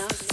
enough.